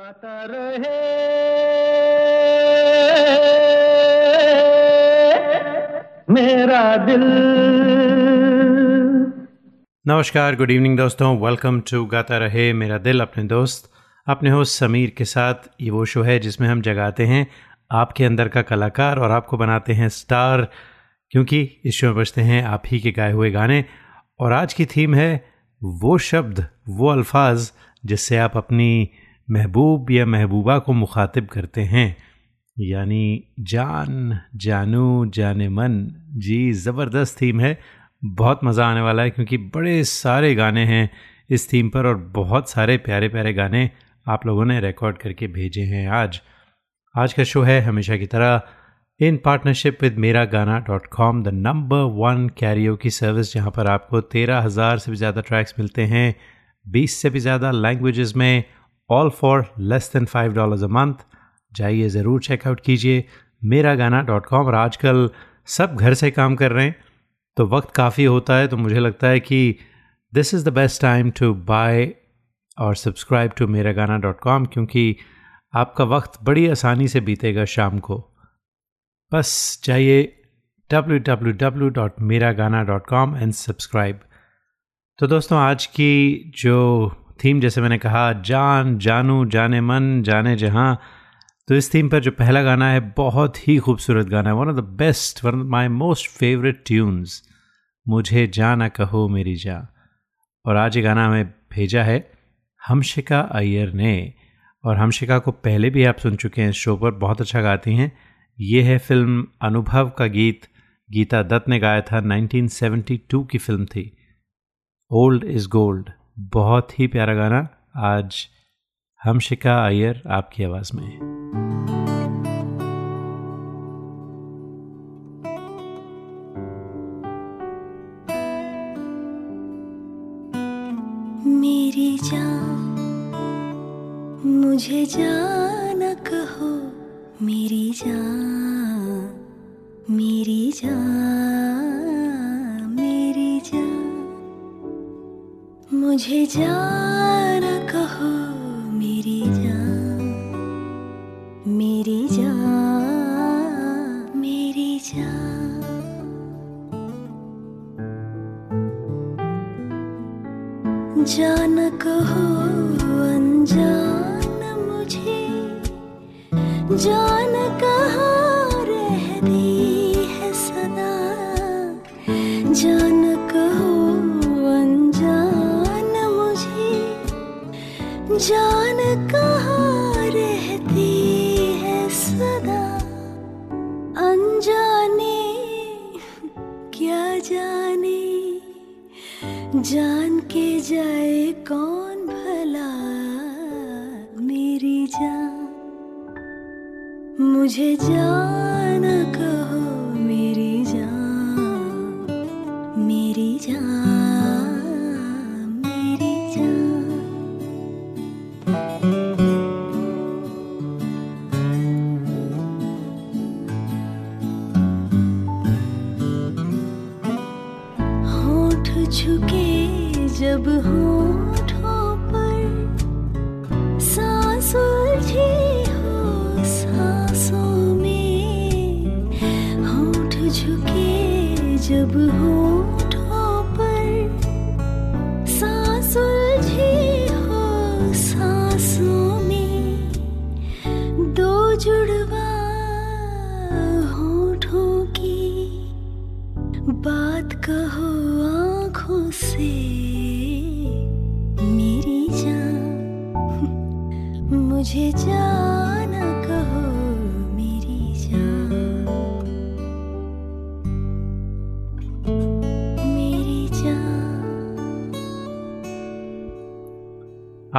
गाता रहे। मेरा दिल। नमस्कार गुड इवनिंग दोस्तों। वेलकम टू गाता रहे, मेरा दिल अपने दोस्त। अपने होस्ट समीर के साथ ये वो शो है जिसमें हम जगाते हैं आपके अंदर का कलाकार और आपको बनाते हैं स्टार, क्योंकि इस शो में बजते हैं आप ही के गाए हुए गाने। और आज की थीम है वो शब्द, वो अल्फाज जिससे आप अपनी महबूब या महबूबा को मुखातिब करते हैं। यानी जान, जानू जाने मन जी, ज़बरदस्त थीम है। बहुत मज़ा आने वाला है क्योंकि बड़े सारे गाने हैं इस थीम पर और बहुत सारे प्यारे प्यारे गाने आप लोगों ने रिकॉर्ड करके भेजे हैं आज। आज का शो है हमेशा की तरह इन partnership with Mera Gaana dot com the number one Cairo की सर्विस जहाँ पर आपको तेरह हज़ार से भी ज़्यादा ट्रैक्स मिलते हैं, बीस से भी ज़्यादा लैंग्वेजेस में all for less than five dollars a month जाइए ज़रूर चेकआउट कीजिए। मेरा गाना डॉट कॉम और आजकल सब घर से काम कर रहे हैं। तो वक्त काफ़ी होता है तो मुझे लगता है कि this is the best time to buy और subscribe to Mera Gaana dot com क्योंकि आपका वक्त बड़ी आसानी से बीतेगा शाम को। बस जाइए डब्ल्यू डब्ल्यू डब्ल्यू डॉट मेरा गाना डॉट कॉम एंड सब्सक्राइब तो दोस्तों, आज की जो थीम जैसे मैंने कहा, जान, जानू, जाने मन, जाने जहाँ। तो इस थीम पर जो पहला गाना है, बहुत ही खूबसूरत गाना है one of the best one of my most favourite tunes मुझे जाना कहो मेरी जा और आज ये गाना हमें भेजा है, हमशिका अय्यर ने। और हमशिका को पहले भी आप सुन चुके हैं शो पर, बहुत अच्छा गाती हैं। ये है फ़िल्म अनुभव का गीत। गीता दत्त ने गाया था 1972 की फ़िल्म थी। ओल्ड इज़ गोल्ड बहुत ही प्यारा गाना। आज हम शिका अय्यर आपकी आवाज़ में मुझे जान। मुझे जाना जब होठों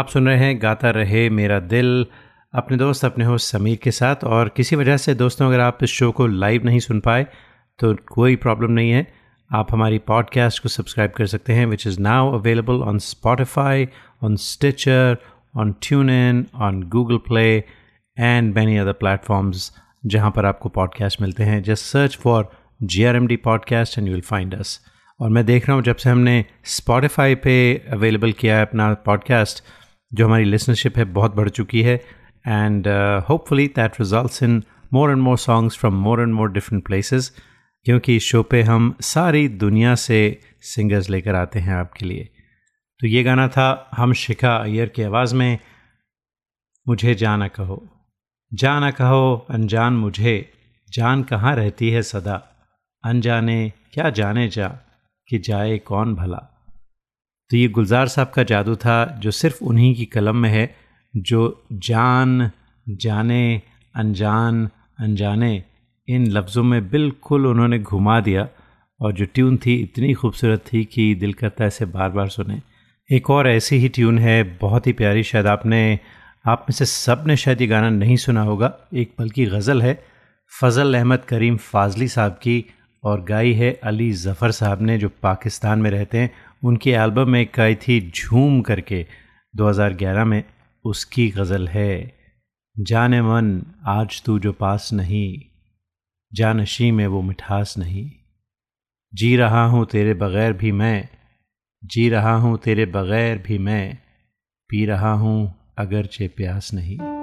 आप सुन रहे हैं गाता रहे मेरा दिल। अपने दोस्त, अपने होस्ट समीर के साथ। और किसी वजह से दोस्तों, अगर आप इस शो को लाइव नहीं सुन पाए तो कोई प्रॉब्लम नहीं है। आप हमारी पॉडकास्ट को सब्सक्राइब कर सकते हैं which is now available on Spotify on Stitcher on TuneIn on Google play and many other platforms जहाँ पर आपको पॉडकास्ट मिलते हैं। Just search for G R M D podcast and you will find us और मैं देख रहा हूँ, जब से हमने स्पॉटिफाई पे अवेलेबल किया है अपना पॉडकास्ट जो हमारी लिसनरशिप है, बहुत बढ़ चुकी है। And hopefully that results in more and more songs from more and more different places क्योंकि इस शो पे हम सारी दुनिया से सिंगर्स लेकर आते हैं आपके लिए। तो ये गाना था हम शिखा अय्यर की आवाज़ में। मुझे जाना कहो जाना कहो, अनजान मुझे। जान कहाँ रहती है सदा? अनजाने क्या जाने जा कि जाए कौन भला? तो ये गुलजार साहब का जादू था, जो सिर्फ़ उन्हीं की कलम में है, जो जान, जाने, अनजान, अनजाने, इन लफ्ज़ों में बिल्कुल उन्होंने घुमा दिया, और जो ट्यून थी इतनी खूबसूरत थी कि दिल करता है इसे बार बार सुने। एक और ऐसी ही ट्यून है, बहुत ही प्यारी, शायद आपने, आप में से सबने शायद ये गाना नहीं सुना होगा। एक बल्कि गज़ल है, फ़ज़ल अहमद करीम फाजली साहब की, और गाई है अली ज़फ़र साहब ने, जो पाकिस्तान में रहते हैं उनकी एल्बम में एक गाई थी झूम करके। 2011 में उसकी गज़ल है, जाने मन, आज तू जो पास नहीं जानशी में वो मिठास नहीं। जी रहा हूँ तेरे बग़ैर भी मैं, जी रहा हूँ तेरे बग़ैर भी मैं, पी रहा हूँ अगरचे प्यास नहीं।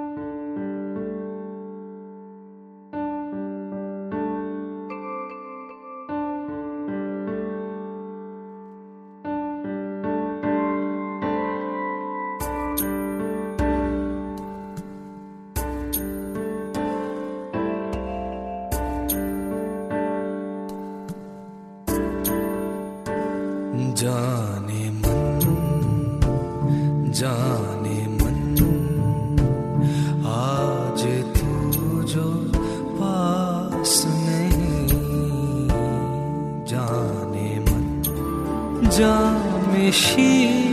气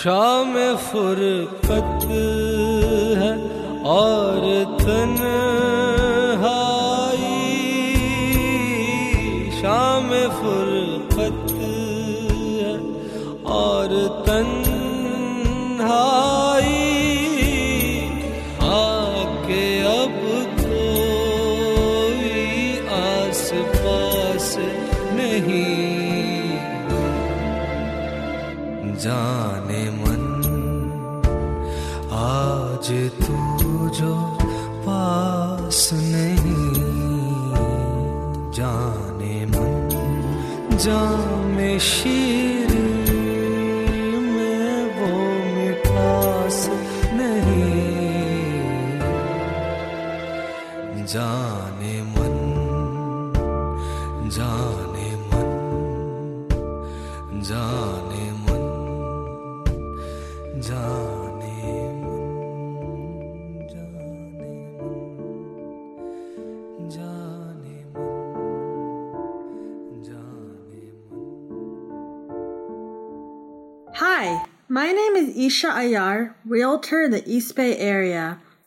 शाम फुरकत है और तन्हाई Isha Ayar, realtor in the East Bay area.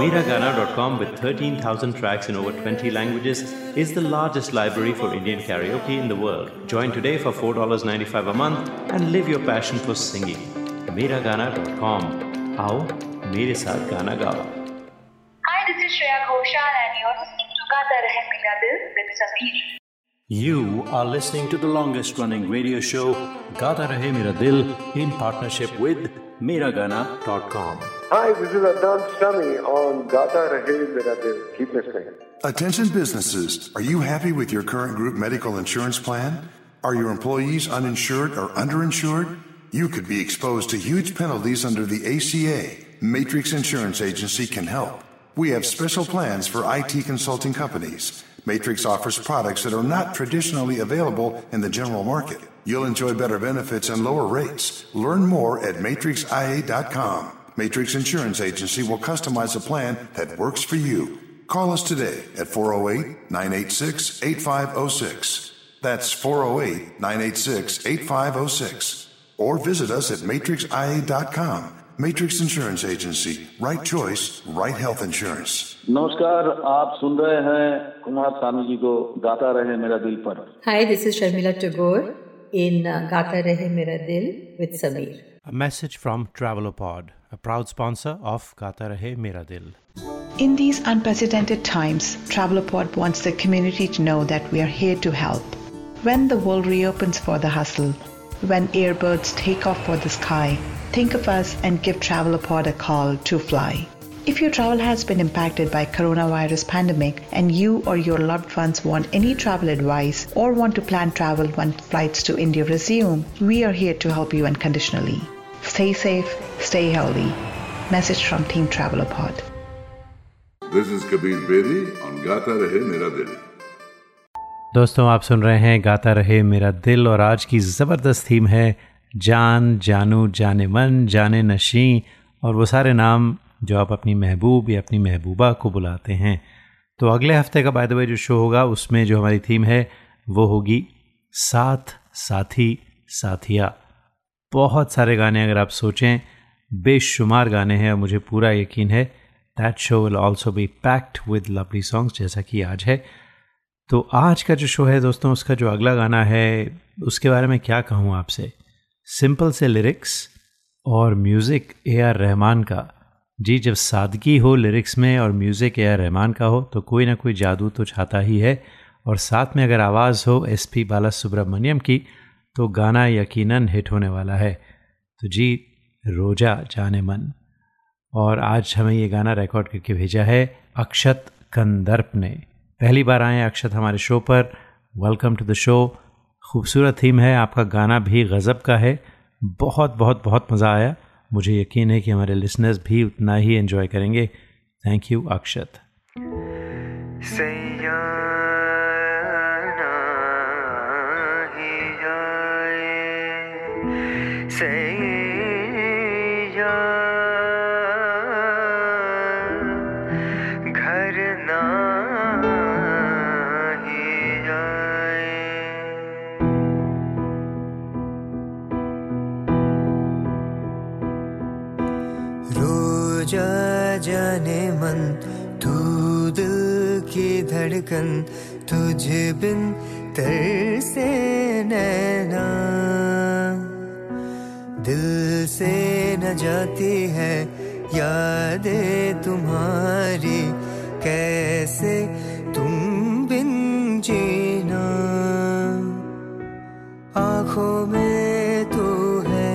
Miragana.com with 13,000 tracks in over 20 languages is the largest library for Indian karaoke in the world. Join today for $4.95 a month and live your passion for singing. Miragana.com. आओ मेरे साथ गाना गाओ Hi, this is Shreya Ghoshal and you're listening to Gata Rahe Mera Dil with Sameer. You are listening to the longest running radio show Gata Rahe Mera Dil in partnership with Miragana.com. Hi, this is Adnan Sami on Gata Rahe. Keep listening. Attention businesses. Are you happy with your current group medical insurance plan? Are your employees uninsured or underinsured? You could be exposed to huge penalties under the ACA. Matrix Insurance Agency can help. We have special plans for IT consulting companies. Matrix offers products that are not traditionally available in the general market. You'll enjoy better benefits and lower rates. Learn more at matrixia.com. Matrix Insurance Agency will customize a plan that works for you. Call us today at 408 986 8506. That's 408 986 8506. Or visit us at matrixia.com. Matrix Insurance Agency. Right choice, right health insurance. नमस्कार आप सुन रहे हैं कुमार सानू जी को गाता रहे मेरा दिल पर Hi, this is Sharmila Tagore in uh, Gata Rahe Mera Dil with Sameer. A message from Travelopod, a proud sponsor of Gata Rahe Mera Dil. In these unprecedented times, Travelopod wants the community to know that we are here to help. When the world reopens for the hustle, when airbirds take off for the sky, think of us and give Travelopod a call to fly. If your travel has been impacted by coronavirus pandemic and you or your loved ones want any travel advice or want to plan travel when flights to India resume, we are here to help you unconditionally. Stay safe, stay healthy. Message from Team Travelopod. This is Kabir Bedi on Gata Rahe Mera Dil. दोस्तों आप सुन रहे हैं गाता रहे मेरा दिल और आज की ज़बरदस्त थीम है जान जानू जाने मन जाने नशी और वो सारे नाम जो आप अपनी महबूब या अपनी महबूबा को बुलाते हैं तो अगले हफ़्ते का बाय द वे जो शो होगा, उसमें जो हमारी थीम है, वो होगी साथ साथी साथिया। बहुत सारे गाने अगर आप सोचें, बेशुमार गाने हैं और मुझे पूरा यकीन है that show will also be packed with lovely songs जैसा कि आज है। तो आज का जो शो है दोस्तों, उसका जो अगला गाना है, उसके बारे में क्या कहूँ आपसे? सिंपल से लिरिक्स और म्यूज़िक ए आर रहमान का। जी, जब सादगी हो लिरिक्स में और म्यूज़िक ए रहमान का हो तो कोई ना कोई जादू तो छाता ही है। और साथ में अगर आवाज़ हो एस पी बाला सुब्रमण्यम की तो गाना यकीनन हिट होने वाला है। तो जी, रोजा जाने मन। और आज हमें ये गाना रिकॉर्ड करके भेजा है अक्षत कंदर्प ने। पहली बार आए अक्षत हमारे शो पर। वेलकम टू द शो खूबसूरत थीम है, आपका गाना भी गज़ब का है। बहुत बहुत बहुत मज़ा आया। मुझे यकीन है कि हमारे लिसनर्स भी उतना ही एंजॉय करेंगे। Thank you Akshat. धड़कन तुझे बिन तरसे नैना। दिल से न जाती है यादें तुम्हारी, कैसे तुम बिन जीना। आँखों में तू है,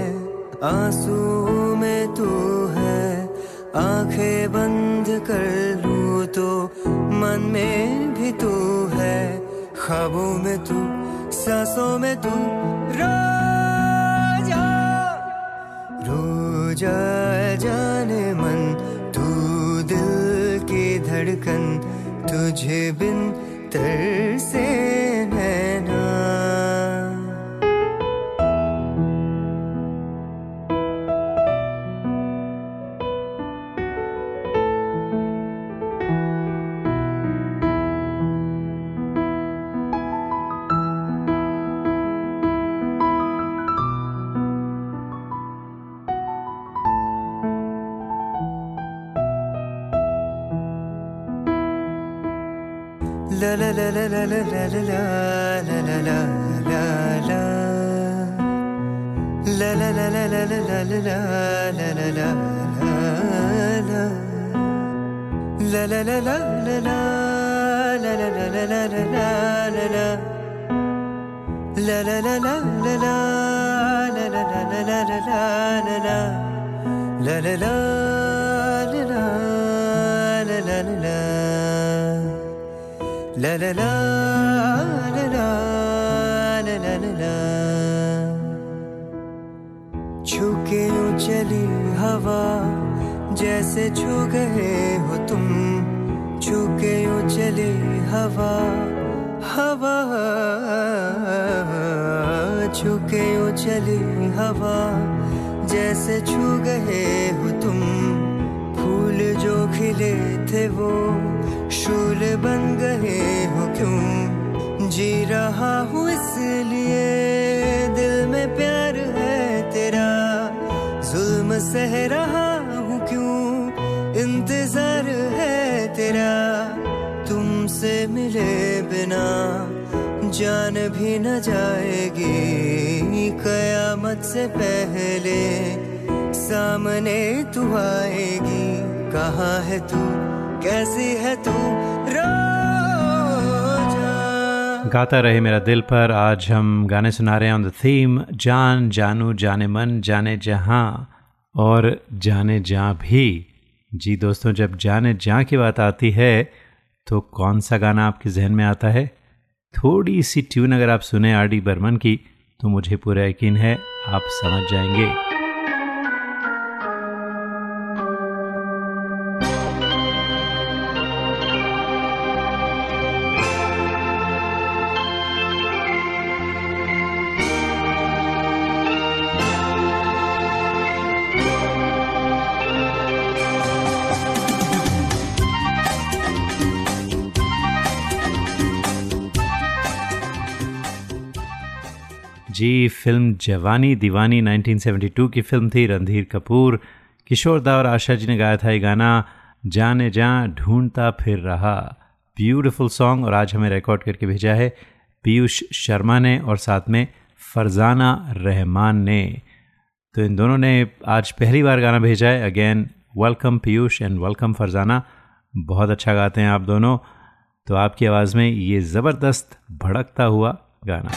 आँसू में तू है, आँखें बंद कर लूँ तो मन में भी तू है खाबों में तू, सांसों में तू, रोजा। रोजा जाने मन, तू दिल की धड़कन, तुझे बिन तरसे नैना इंतज़ार है तेरा, तुमसे मिले बिना जान भी न जाएगी। कयामत से पहले सामने तू आएगी। कहाँ है तू? कैसी है तू? गाता रहे मेरा दिल पर, आज हम गाने सुना रहे हैं ऑन द थीम जान, जानू, जाने मन, जाने जहाँ, और जाने जहाँ भी। जी दोस्तों, जब जाने जहाँ की बात आती है तो कौन सा गाना आपके जहन में आता है? थोड़ी सी ट्यून अगर आप सुने आर डी बर्मन की तो मुझे पूरा यकीन है आप समझ जाएँगे। जी, फ़िल्म जवानी दीवानी 1972 की फ़िल्म थी, रणधीर कपूर, किशोर दा और आशा जी ने गाया था ये गाना, जाने जा ढूंढता फिर रहा। ब्यूटीफुल सॉन्ग और आज हमें रिकॉर्ड करके भेजा है पीयूष शर्मा ने और साथ में फरजाना रहमान ने। तो इन दोनों ने आज पहली बार गाना भेजा है। Again welcome Piyush and welcome Farzana. बहुत अच्छा गाते हैं आप दोनों। तो आपकी आवाज़ में ये ज़बरदस्त भड़कता हुआ गाना।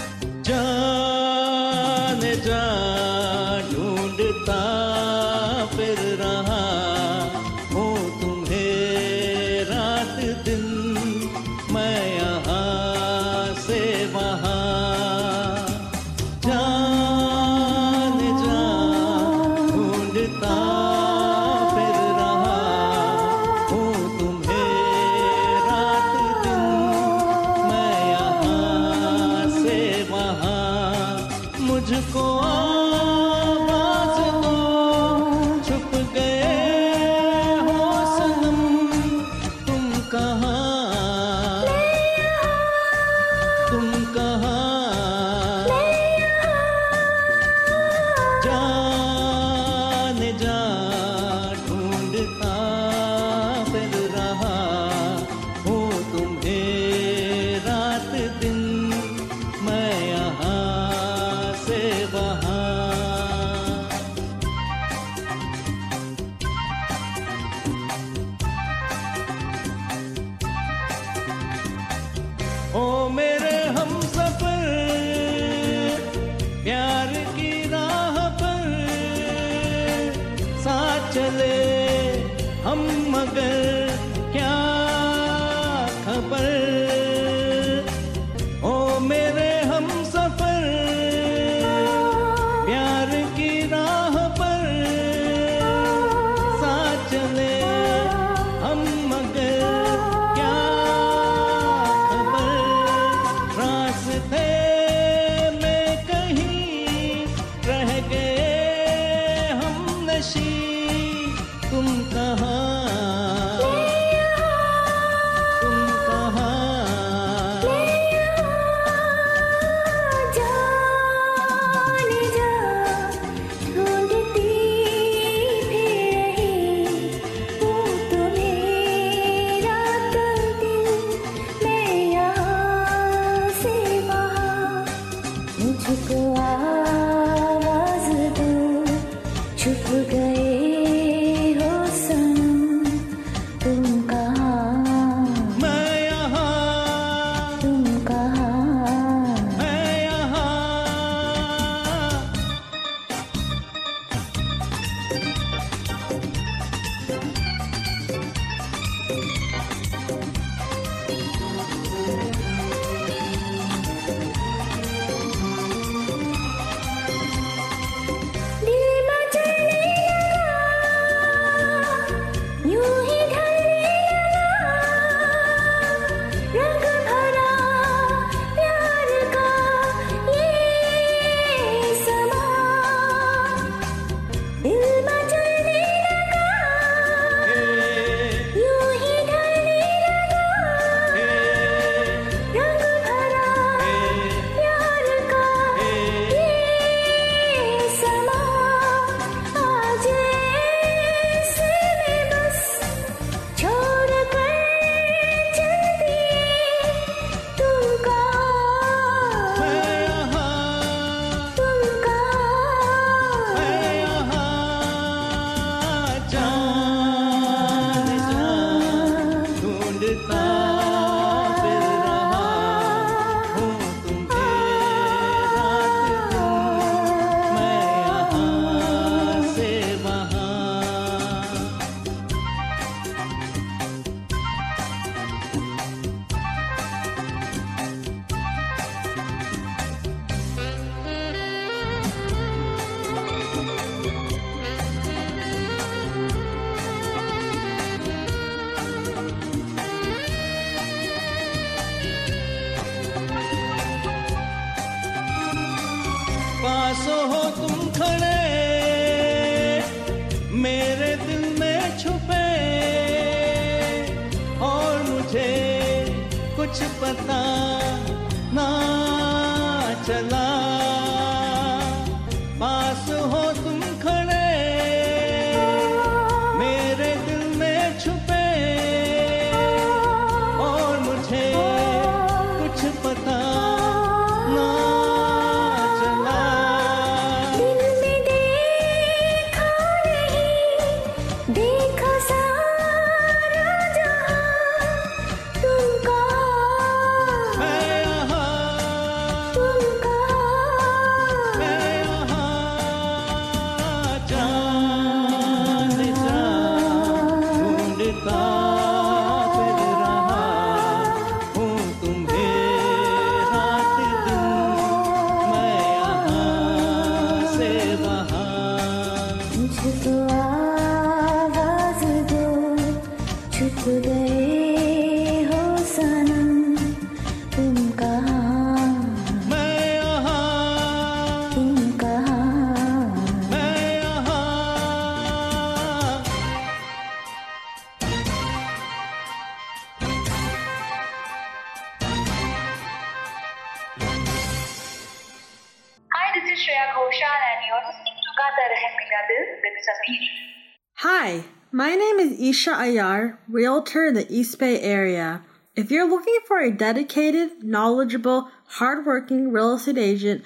तुम कहाँ? Thank you. Ayar, realtor in the East Bay area. If you're looking for a dedicated, knowledgeable, hardworking real estate agent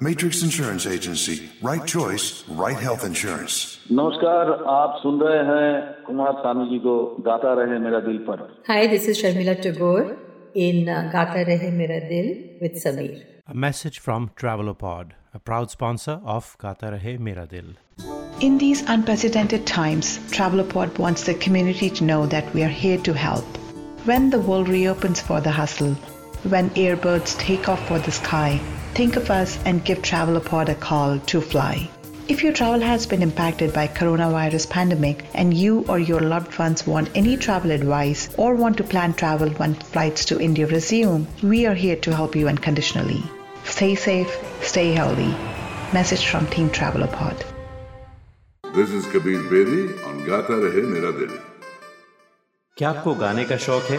Matrix Insurance Agency. Right choice, right health insurance. नमस्कार आप सुन रहे हैं कुमार सानू जी को गाता रहे मेरा दिल पर Hi, this is Sharmila Tagore in uh, Gata Rahe Mera Dil with Sameer. A message from Travelopod, a proud sponsor of Gata Rahe Mera Dil. In these unprecedented times, Travelopod wants the community to know that we are here to help. When the world reopens for the hustle, when airbirds take off for the sky, think of us and give Travelopod a call to fly. If your travel has been impacted by coronavirus pandemic and you or your loved ones want any travel advice or want to plan travel when flights to India resume, we are here to help you unconditionally. Stay safe, stay healthy. Message from Team Travelopod. This is Kabir Bedi on Gata Rahe Mera Dil. क्या आपको गाने का शौक है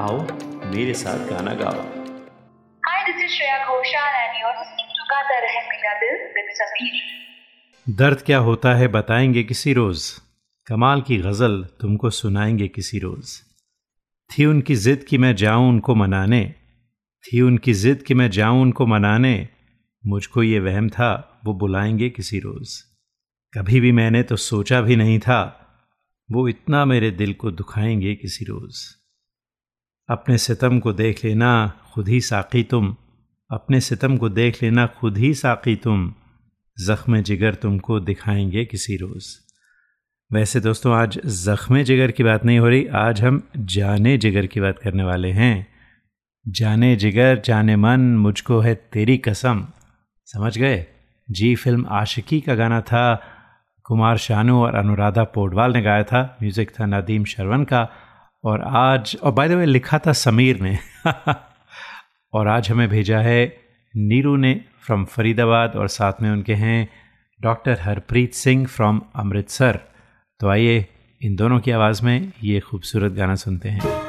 आओ मेरे साथ गाना गाओ। Hi, this is Shreya Ghoshal and you're listening to Gata Rahe Mera Dil with Sameer. दर्द क्या होता है बताएँगे किसी रोज। कमाल की गज़ल तुमको सुनाएँगे किसी रोज। थी उनकी जिद कि मैं जाऊँ उनको मनाने। थी उनकी जिद कि मैं जाऊँ उनको मनाने। मुझको ये वहम था वो बुलाएँगे किसी रोज। कभी भी मैंने तो सोचा भी नहीं था वो इतना मेरे दिल को दुखाएँगे किसी रोज। अपने सितम को देख लेना, खुद ही साकी तुम। अपने सितम को देख लेना, खुद ही साकी तुम। ज़ख्म जिगर तुमको दिखाएँगे किसी रोज़। वैसे दोस्तों, आज ज़ख्म जिगर की बात नहीं हो रही, आज हम जाने जिगर की बात करने वाले हैं। जाने जिगर, जाने मन, मुझको है तेरी कसम। समझ गए? जी, फ़िल्म आशिकी का गाना था। कुमार शानू और अनुराधा पोडवाल ने गाया था। म्यूज़िक था नदीम शरवन का। और आज, और बाय द वे लिखा था समीर ने। और आज हमें भेजा है नीरू ने फ्रॉम फरीदाबाद और साथ में उनके हैं डॉक्टर हरप्रीत सिंह फ्रॉम अमृतसर। तो आइए, इन दोनों की आवाज़ में ये खूबसूरत गाना सुनते हैं।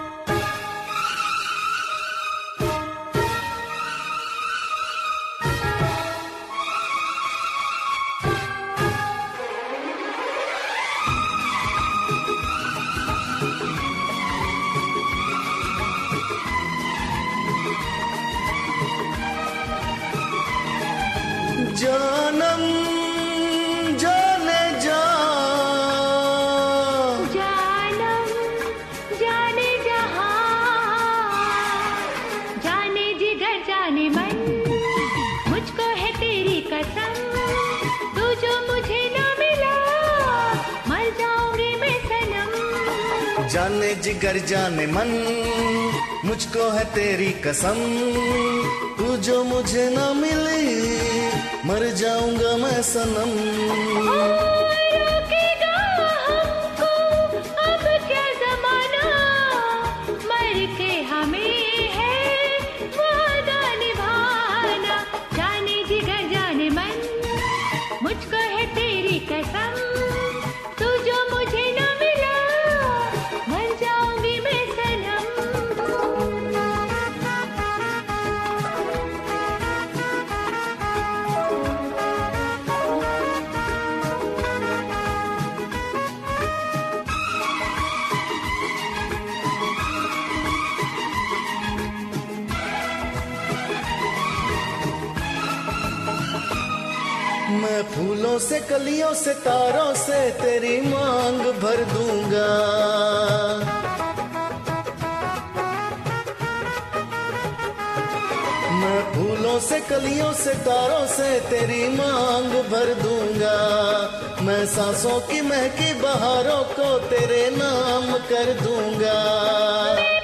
जिगर जाने मन, मुझको है तेरी कसम। तू जो मुझे न मिली, मर जाऊँगा मैं सनम। से कलियों से, तारों से तेरी मांग भर दूँगा। मैं फूलों से, कलियों से, तारों से तेरी मांग भर दूँगा। मैं सांसों की महकी, बहारों को तेरे नाम कर दूँगा।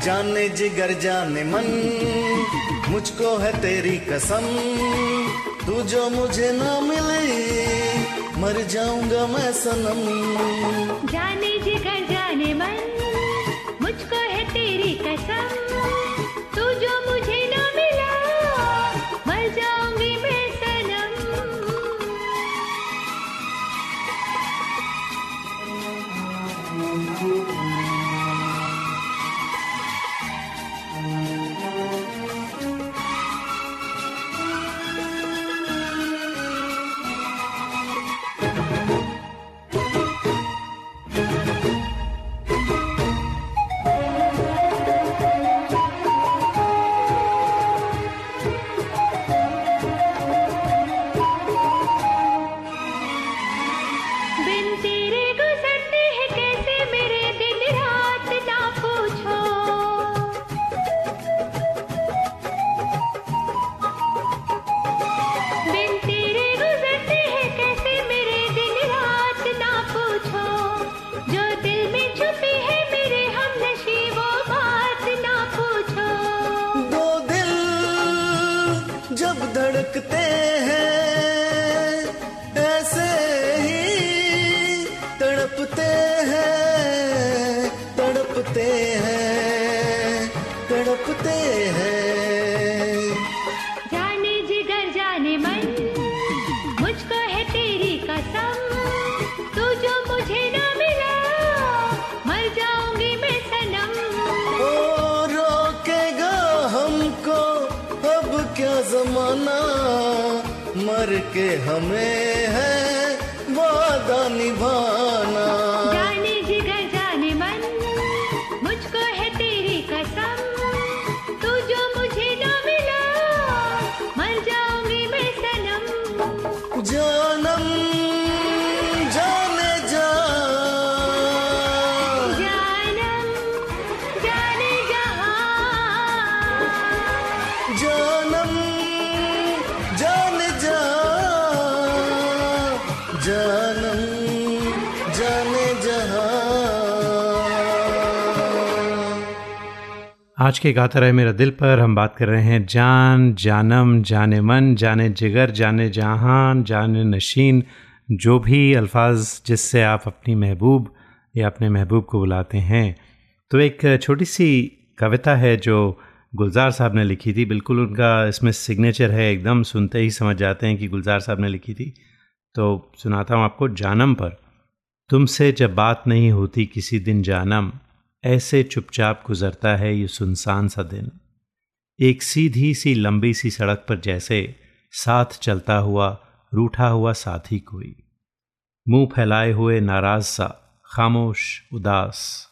जाने जिगर जाने मन, मुझको है तेरी कसम। तू जो मुझे ना मिले, मर जाऊँगा मैं सनम। जाने के हमें है वादा निभाना आज के गाता रहे मेरा दिल पर, हम बात कर रहे हैं जान, जानम, जाने मन, जाने जिगर, जाने जहान, जाने नशीन, जो भी अल्फाज जिससे आप अपनी महबूब या अपने महबूब को बुलाते हैं। तो एक छोटी सी कविता है जो गुलजार साहब ने लिखी थी। बिल्कुल उनका इसमें सिग्नेचर है, एकदम सुनते ही समझ जाते हैं कि गुलजार साहब ने लिखी थी। तो सुनाता हूँ आपको, जानम पर। तुमसे जब बात नहीं होती किसी दिन जानम ऐसे चुपचाप गुजरता है ये सुनसान सा दिन। एक सीधी सी लंबी सी सड़क पर जैसे साथ चलता हुआ, रूठा हुआ साथी कोई। मुँह फैलाए हुए नाराज़ सा, खामोश, उदास।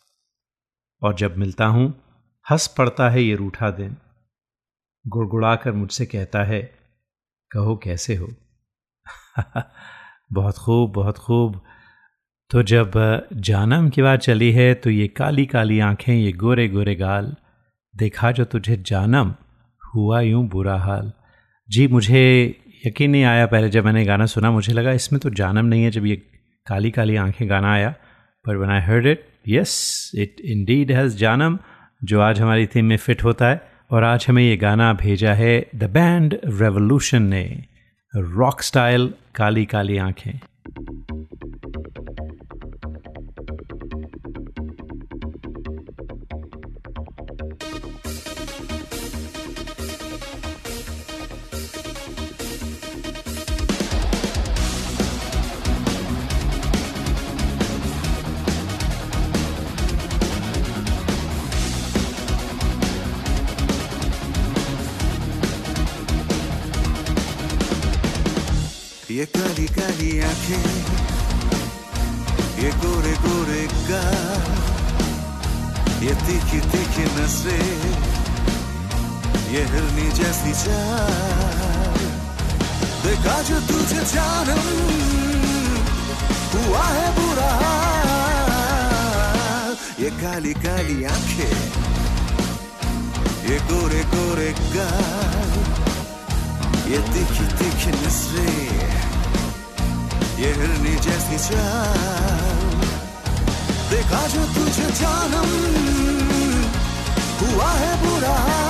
और जब मिलता हूँ, हंस पड़ता है ये रूठा दिन। गुड़गुड़ाकर मुझसे कहता है, कहो कैसे हो? बहुत खूब बहुत खूब। तो जब जानम की बात चली है तो ये काली काली आँखें, ये गोरे गोरे गाल, देखा जो तुझे जानम, हुआ यूँ बुरा हाल। जी, मुझे यकीन नहीं आया पहले जब मैंने गाना सुना, मुझे लगा इसमें तो जानम नहीं है जब ये काली काली आँखें गाना आया। पर when I heard it yes it indeed has जानम, जो आज हमारी थीम में फिट होता है, और आज हमें ये गाना भेजा है द बैंड रेवोल्यूशन ने। रॉक स्टाइल काली काली आँखें। ये काली काली आँखें, ये गोरे गोरे गाल, ये तीखी तीखी नज़रें, ये हिरनी जैसी चाल देखा जो तुझे जानम, हुआ है बुरा। ये काली काली आँखें, ये गोरे गोरे गाल, ये तीखी तीखी नज़रें ये हिरनी जैसी देखा जो तुझे जानम हुआ है बुरा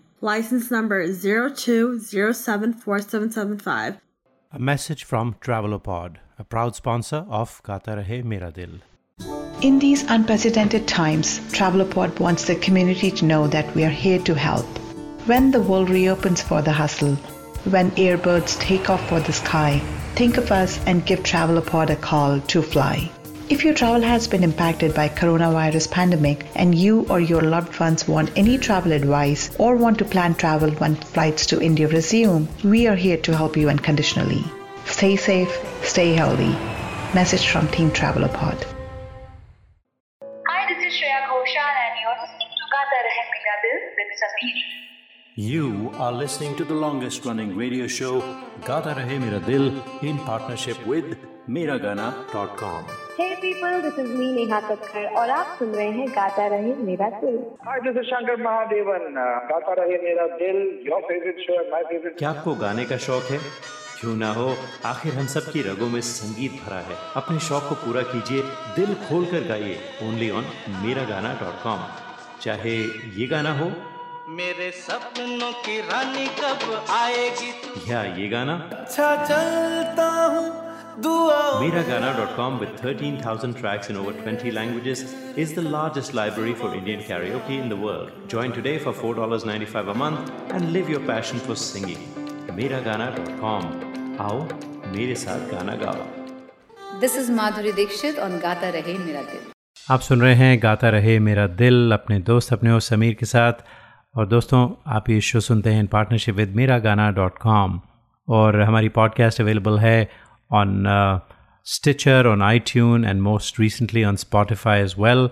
License number 02074775. A message from Travelopod, a proud sponsor of Gata Rahe Mera Dil. In these unprecedented times, Travelopod wants the community to know that we are here to help. When the world reopens for the hustle, when airbirds take off for the sky, think of us and give Travelopod a call to fly. If your travel has been impacted by coronavirus pandemic and you or your loved ones want any travel advice or want to plan travel when flights to India resume, we are here to help you unconditionally. Stay safe, stay healthy. Message from Team Travelopod. Hi, this is Shreya Ghoshal and you're listening to Gata Rahe Mera Dil with Sameer. You are listening to the longest running radio show Gata Rahe Mera Dil in partnership with Miragana.com. This is me Neha Kakkar और आप सुन रहे हैं गाता रहे मेरा दिल। Hi, this is Shankar Mahadevan. Uh, गाता रहे मेरा दिल, your favorite show, my favorite. क्या आपको गाने का शौक है? क्यों ना हो आखिर हम सब की रगों में संगीत भरा है। अपने शौक को पूरा कीजिए दिल खोल कर गाइए। ओनली ऑन मेरा गाना डॉट कॉम। चाहे ये गाना हो। मेरे सपनों की रानी कब आएगी? या ये गाना। अच्छा चलता हूँ। Miragana.com with 13,000 tracks in over 20 languages is the largest library for Indian karaoke in the world. Join today for $4.95 a month and live your passion for singing. Miragana.com. आओ मेरे साथ गाना गाओ This is Madhuri Dixit on Gata Rahe Mera Dil. आप सुन रहे हैं गाता रहे मेरा दिल अपने दोस्त अपने और समीर के साथ और दोस्तों आप ये शो सुनते हैं इन पार्टनरशिप विद मेरा गाना डॉट कॉम और हमारी पॉडकास्ट अवेलेबल है on Stitcher on iTunes and most recently on Spotify as well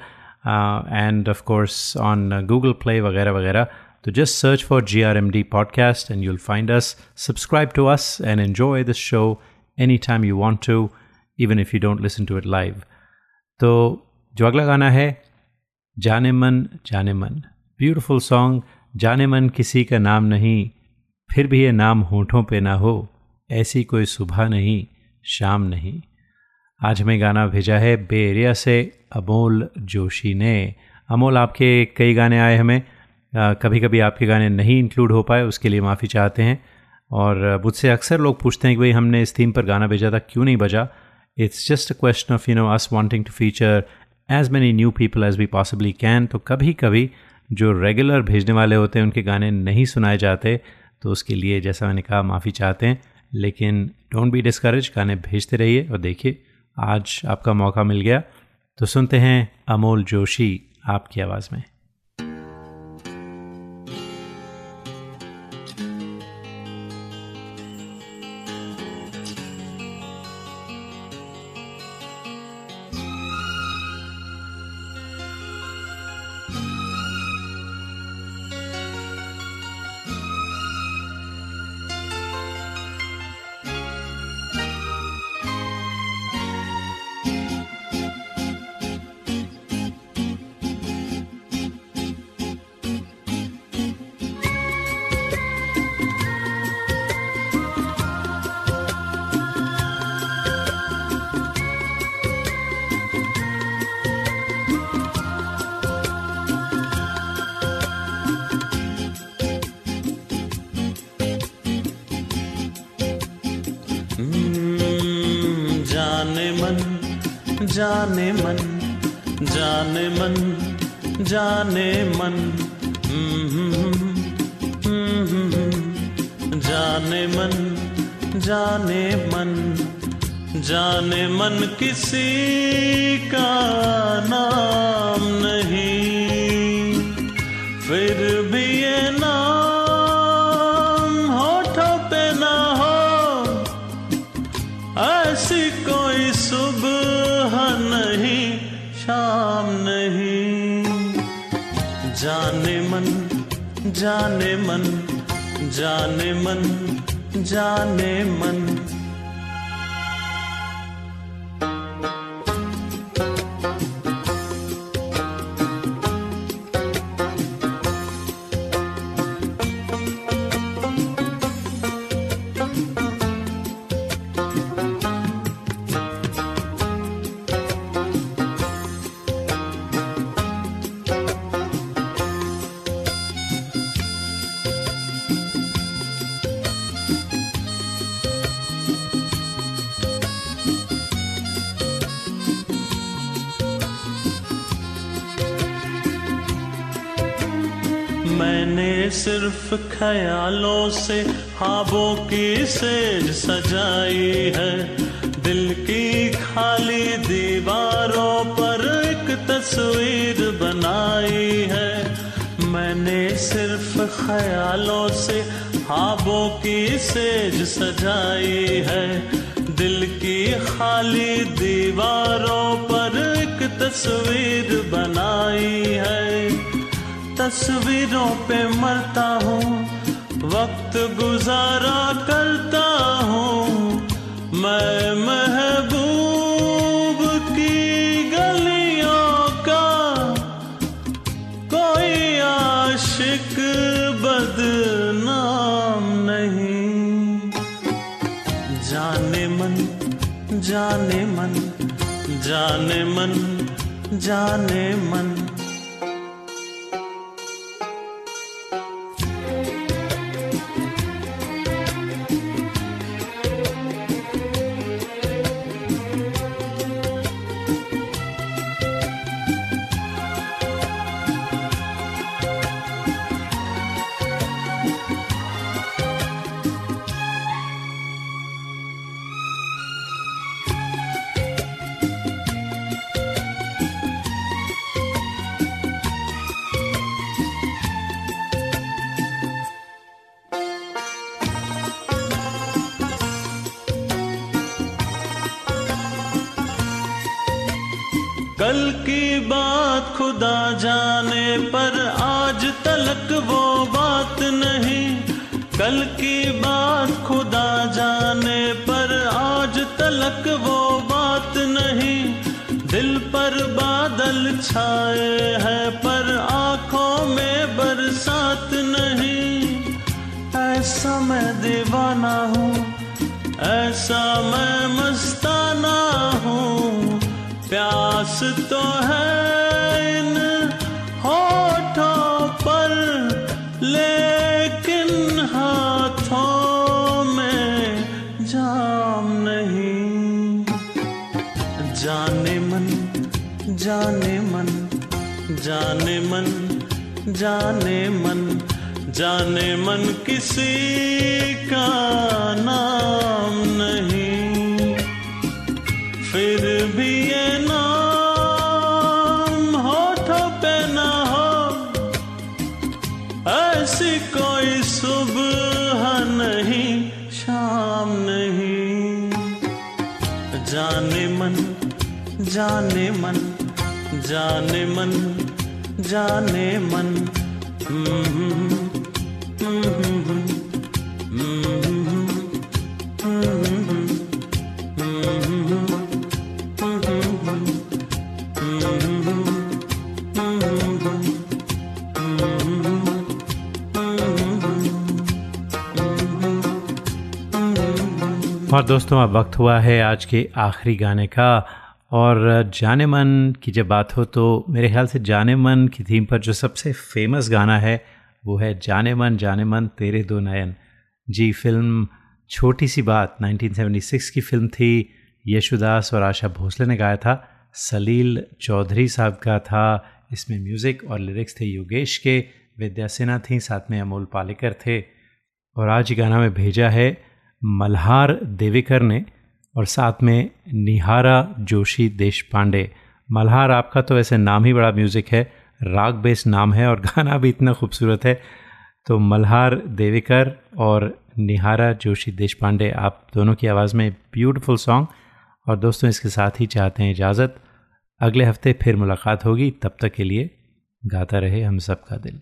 and of course on Google Play वगैरह वगैरह तो just search for G R M D podcast and you'll find us subscribe to us and enjoy this show any time you want to even if you don't listen to it live तो जो अगला गाना है जाने मन जाने मन beautiful song जाने मन किसी का नाम नहीं फिर भी ये नाम होठों पे ना हो ऐसी कोई सुबह नहीं शाम नहीं। आज हमें गाना भेजा है बे एरिया से अमोल जोशी ने। अमोल, आपके कई गाने आए हमें। कभी कभी आपके गाने नहीं इंक्लूड हो पाए, उसके लिए माफ़ी चाहते हैं। और मुझसे अक्सर लोग पूछते हैं कि भाई, हमने इस थीम पर गाना भेजा था, क्यों नहीं बजा? It's just a question of you know us wanting to feature as many new people as we possibly can तो कभी कभी जो रेगुलर भेजने वाले होते हैं, उनके गाने नहीं सुनाए जाते तो उसके लिए, जैसा मैंने कहा, माफ़ी चाहते हैं। लेकिन डोंट बी डिस्करेज गाने भेजते रहिए और देखिए, आज आपका मौका मिल गया। तो सुनते हैं अमोल जोशी आपकी आवाज़ में। जाने मन। जाने मन जाने मन जाने मन किसी का नाम नहीं। फिर भी जाने मन जाने मन जाने मन जाने मन। सिर्फ़ ख्यालों से, ख्वाबों की सेज सजाई है। दिल की खाली दीवारों पर एक तस्वीर बनाई है। मैंने सिर्फ़ ख्यालों से हाबों की सेज सजाई है। दिल की खाली दीवारों पर एक तस्वीर बनाई है तस्वीरों पे मरता हूँ, वक्त गुजारा करता हूँ। मैं महबूब की गलियों का कोई आशिक बदनाम नहीं। जाने मन जाने मन जाने मन जाने मन। कल की बात खुदा जाने पर आज तलक वो बात नहीं। दिल पर बादल छाए हैं, पर आँखों में बरसात नहीं। ऐसा मैं दीवाना हूँ, ऐसा मैं मस्ताना हूँ। प्यास तो है जाने मन जाने मन किसी का नाम नहीं। फिर भी ये नाम होठों पे ना हो, ऐसी कोई सुबह नहीं, शाम नहीं। जाने मन जाने मन जाने मन जाने मन। और दोस्तों अब वक्त हुआ है आज के आखिरी गाने का। और जाने मन की जब बात हो तो मेरे ख्याल से जाने मन की थीम पर जो सबसे फ़ेमस गाना है, वो है जाने मन जाने मन, तेरे दो नयन। जी, फ़िल्म छोटी सी बात 1976 की फ़िल्म थी, यशुदास और आशा भोसले ने गाया था। सलील चौधरी साहब का था, इसमें म्यूज़िक और लिरिक्स थे योगेश के, विद्या सिन्हा थी, साथ में अमोल पालेकर थे। और आज गाना में भेजा है, मल्हार देविकर ने। और साथ में निहारा जोशी देश पांडे मल्हार, आपका तो वैसे नाम ही बड़ा म्यूज़िक है। राग बेस नाम है और गाना भी इतना खूबसूरत है। तो मल्हार देविकर और निहारा जोशी देश पांडे आप दोनों की आवाज़ में ब्यूटीफुल सॉन्ग और दोस्तों, इसके साथ ही चाहते हैं इजाज़त। अगले हफ़्ते फिर मुलाकात होगी। तब तक के लिए गाता रहे हम सबका दिल।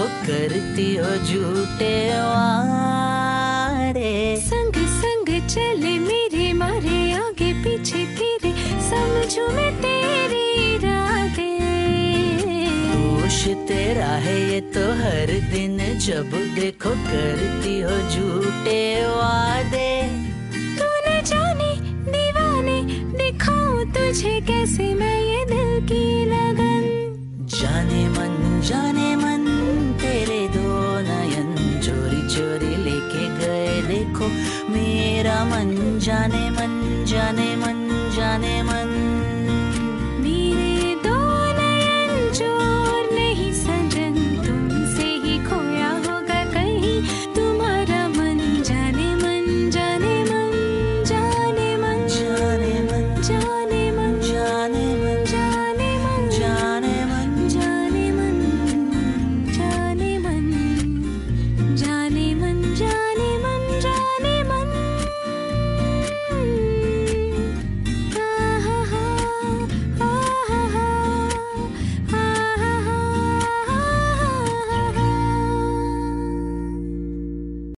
को करती हो झूठे वारे। संग संग चले मेरे मारे आगे पीछे तेरे समझो मैं तेरे राधे होश तेरा है ये तो हर दिन जब देखो करती हो झूठे वादे। जाने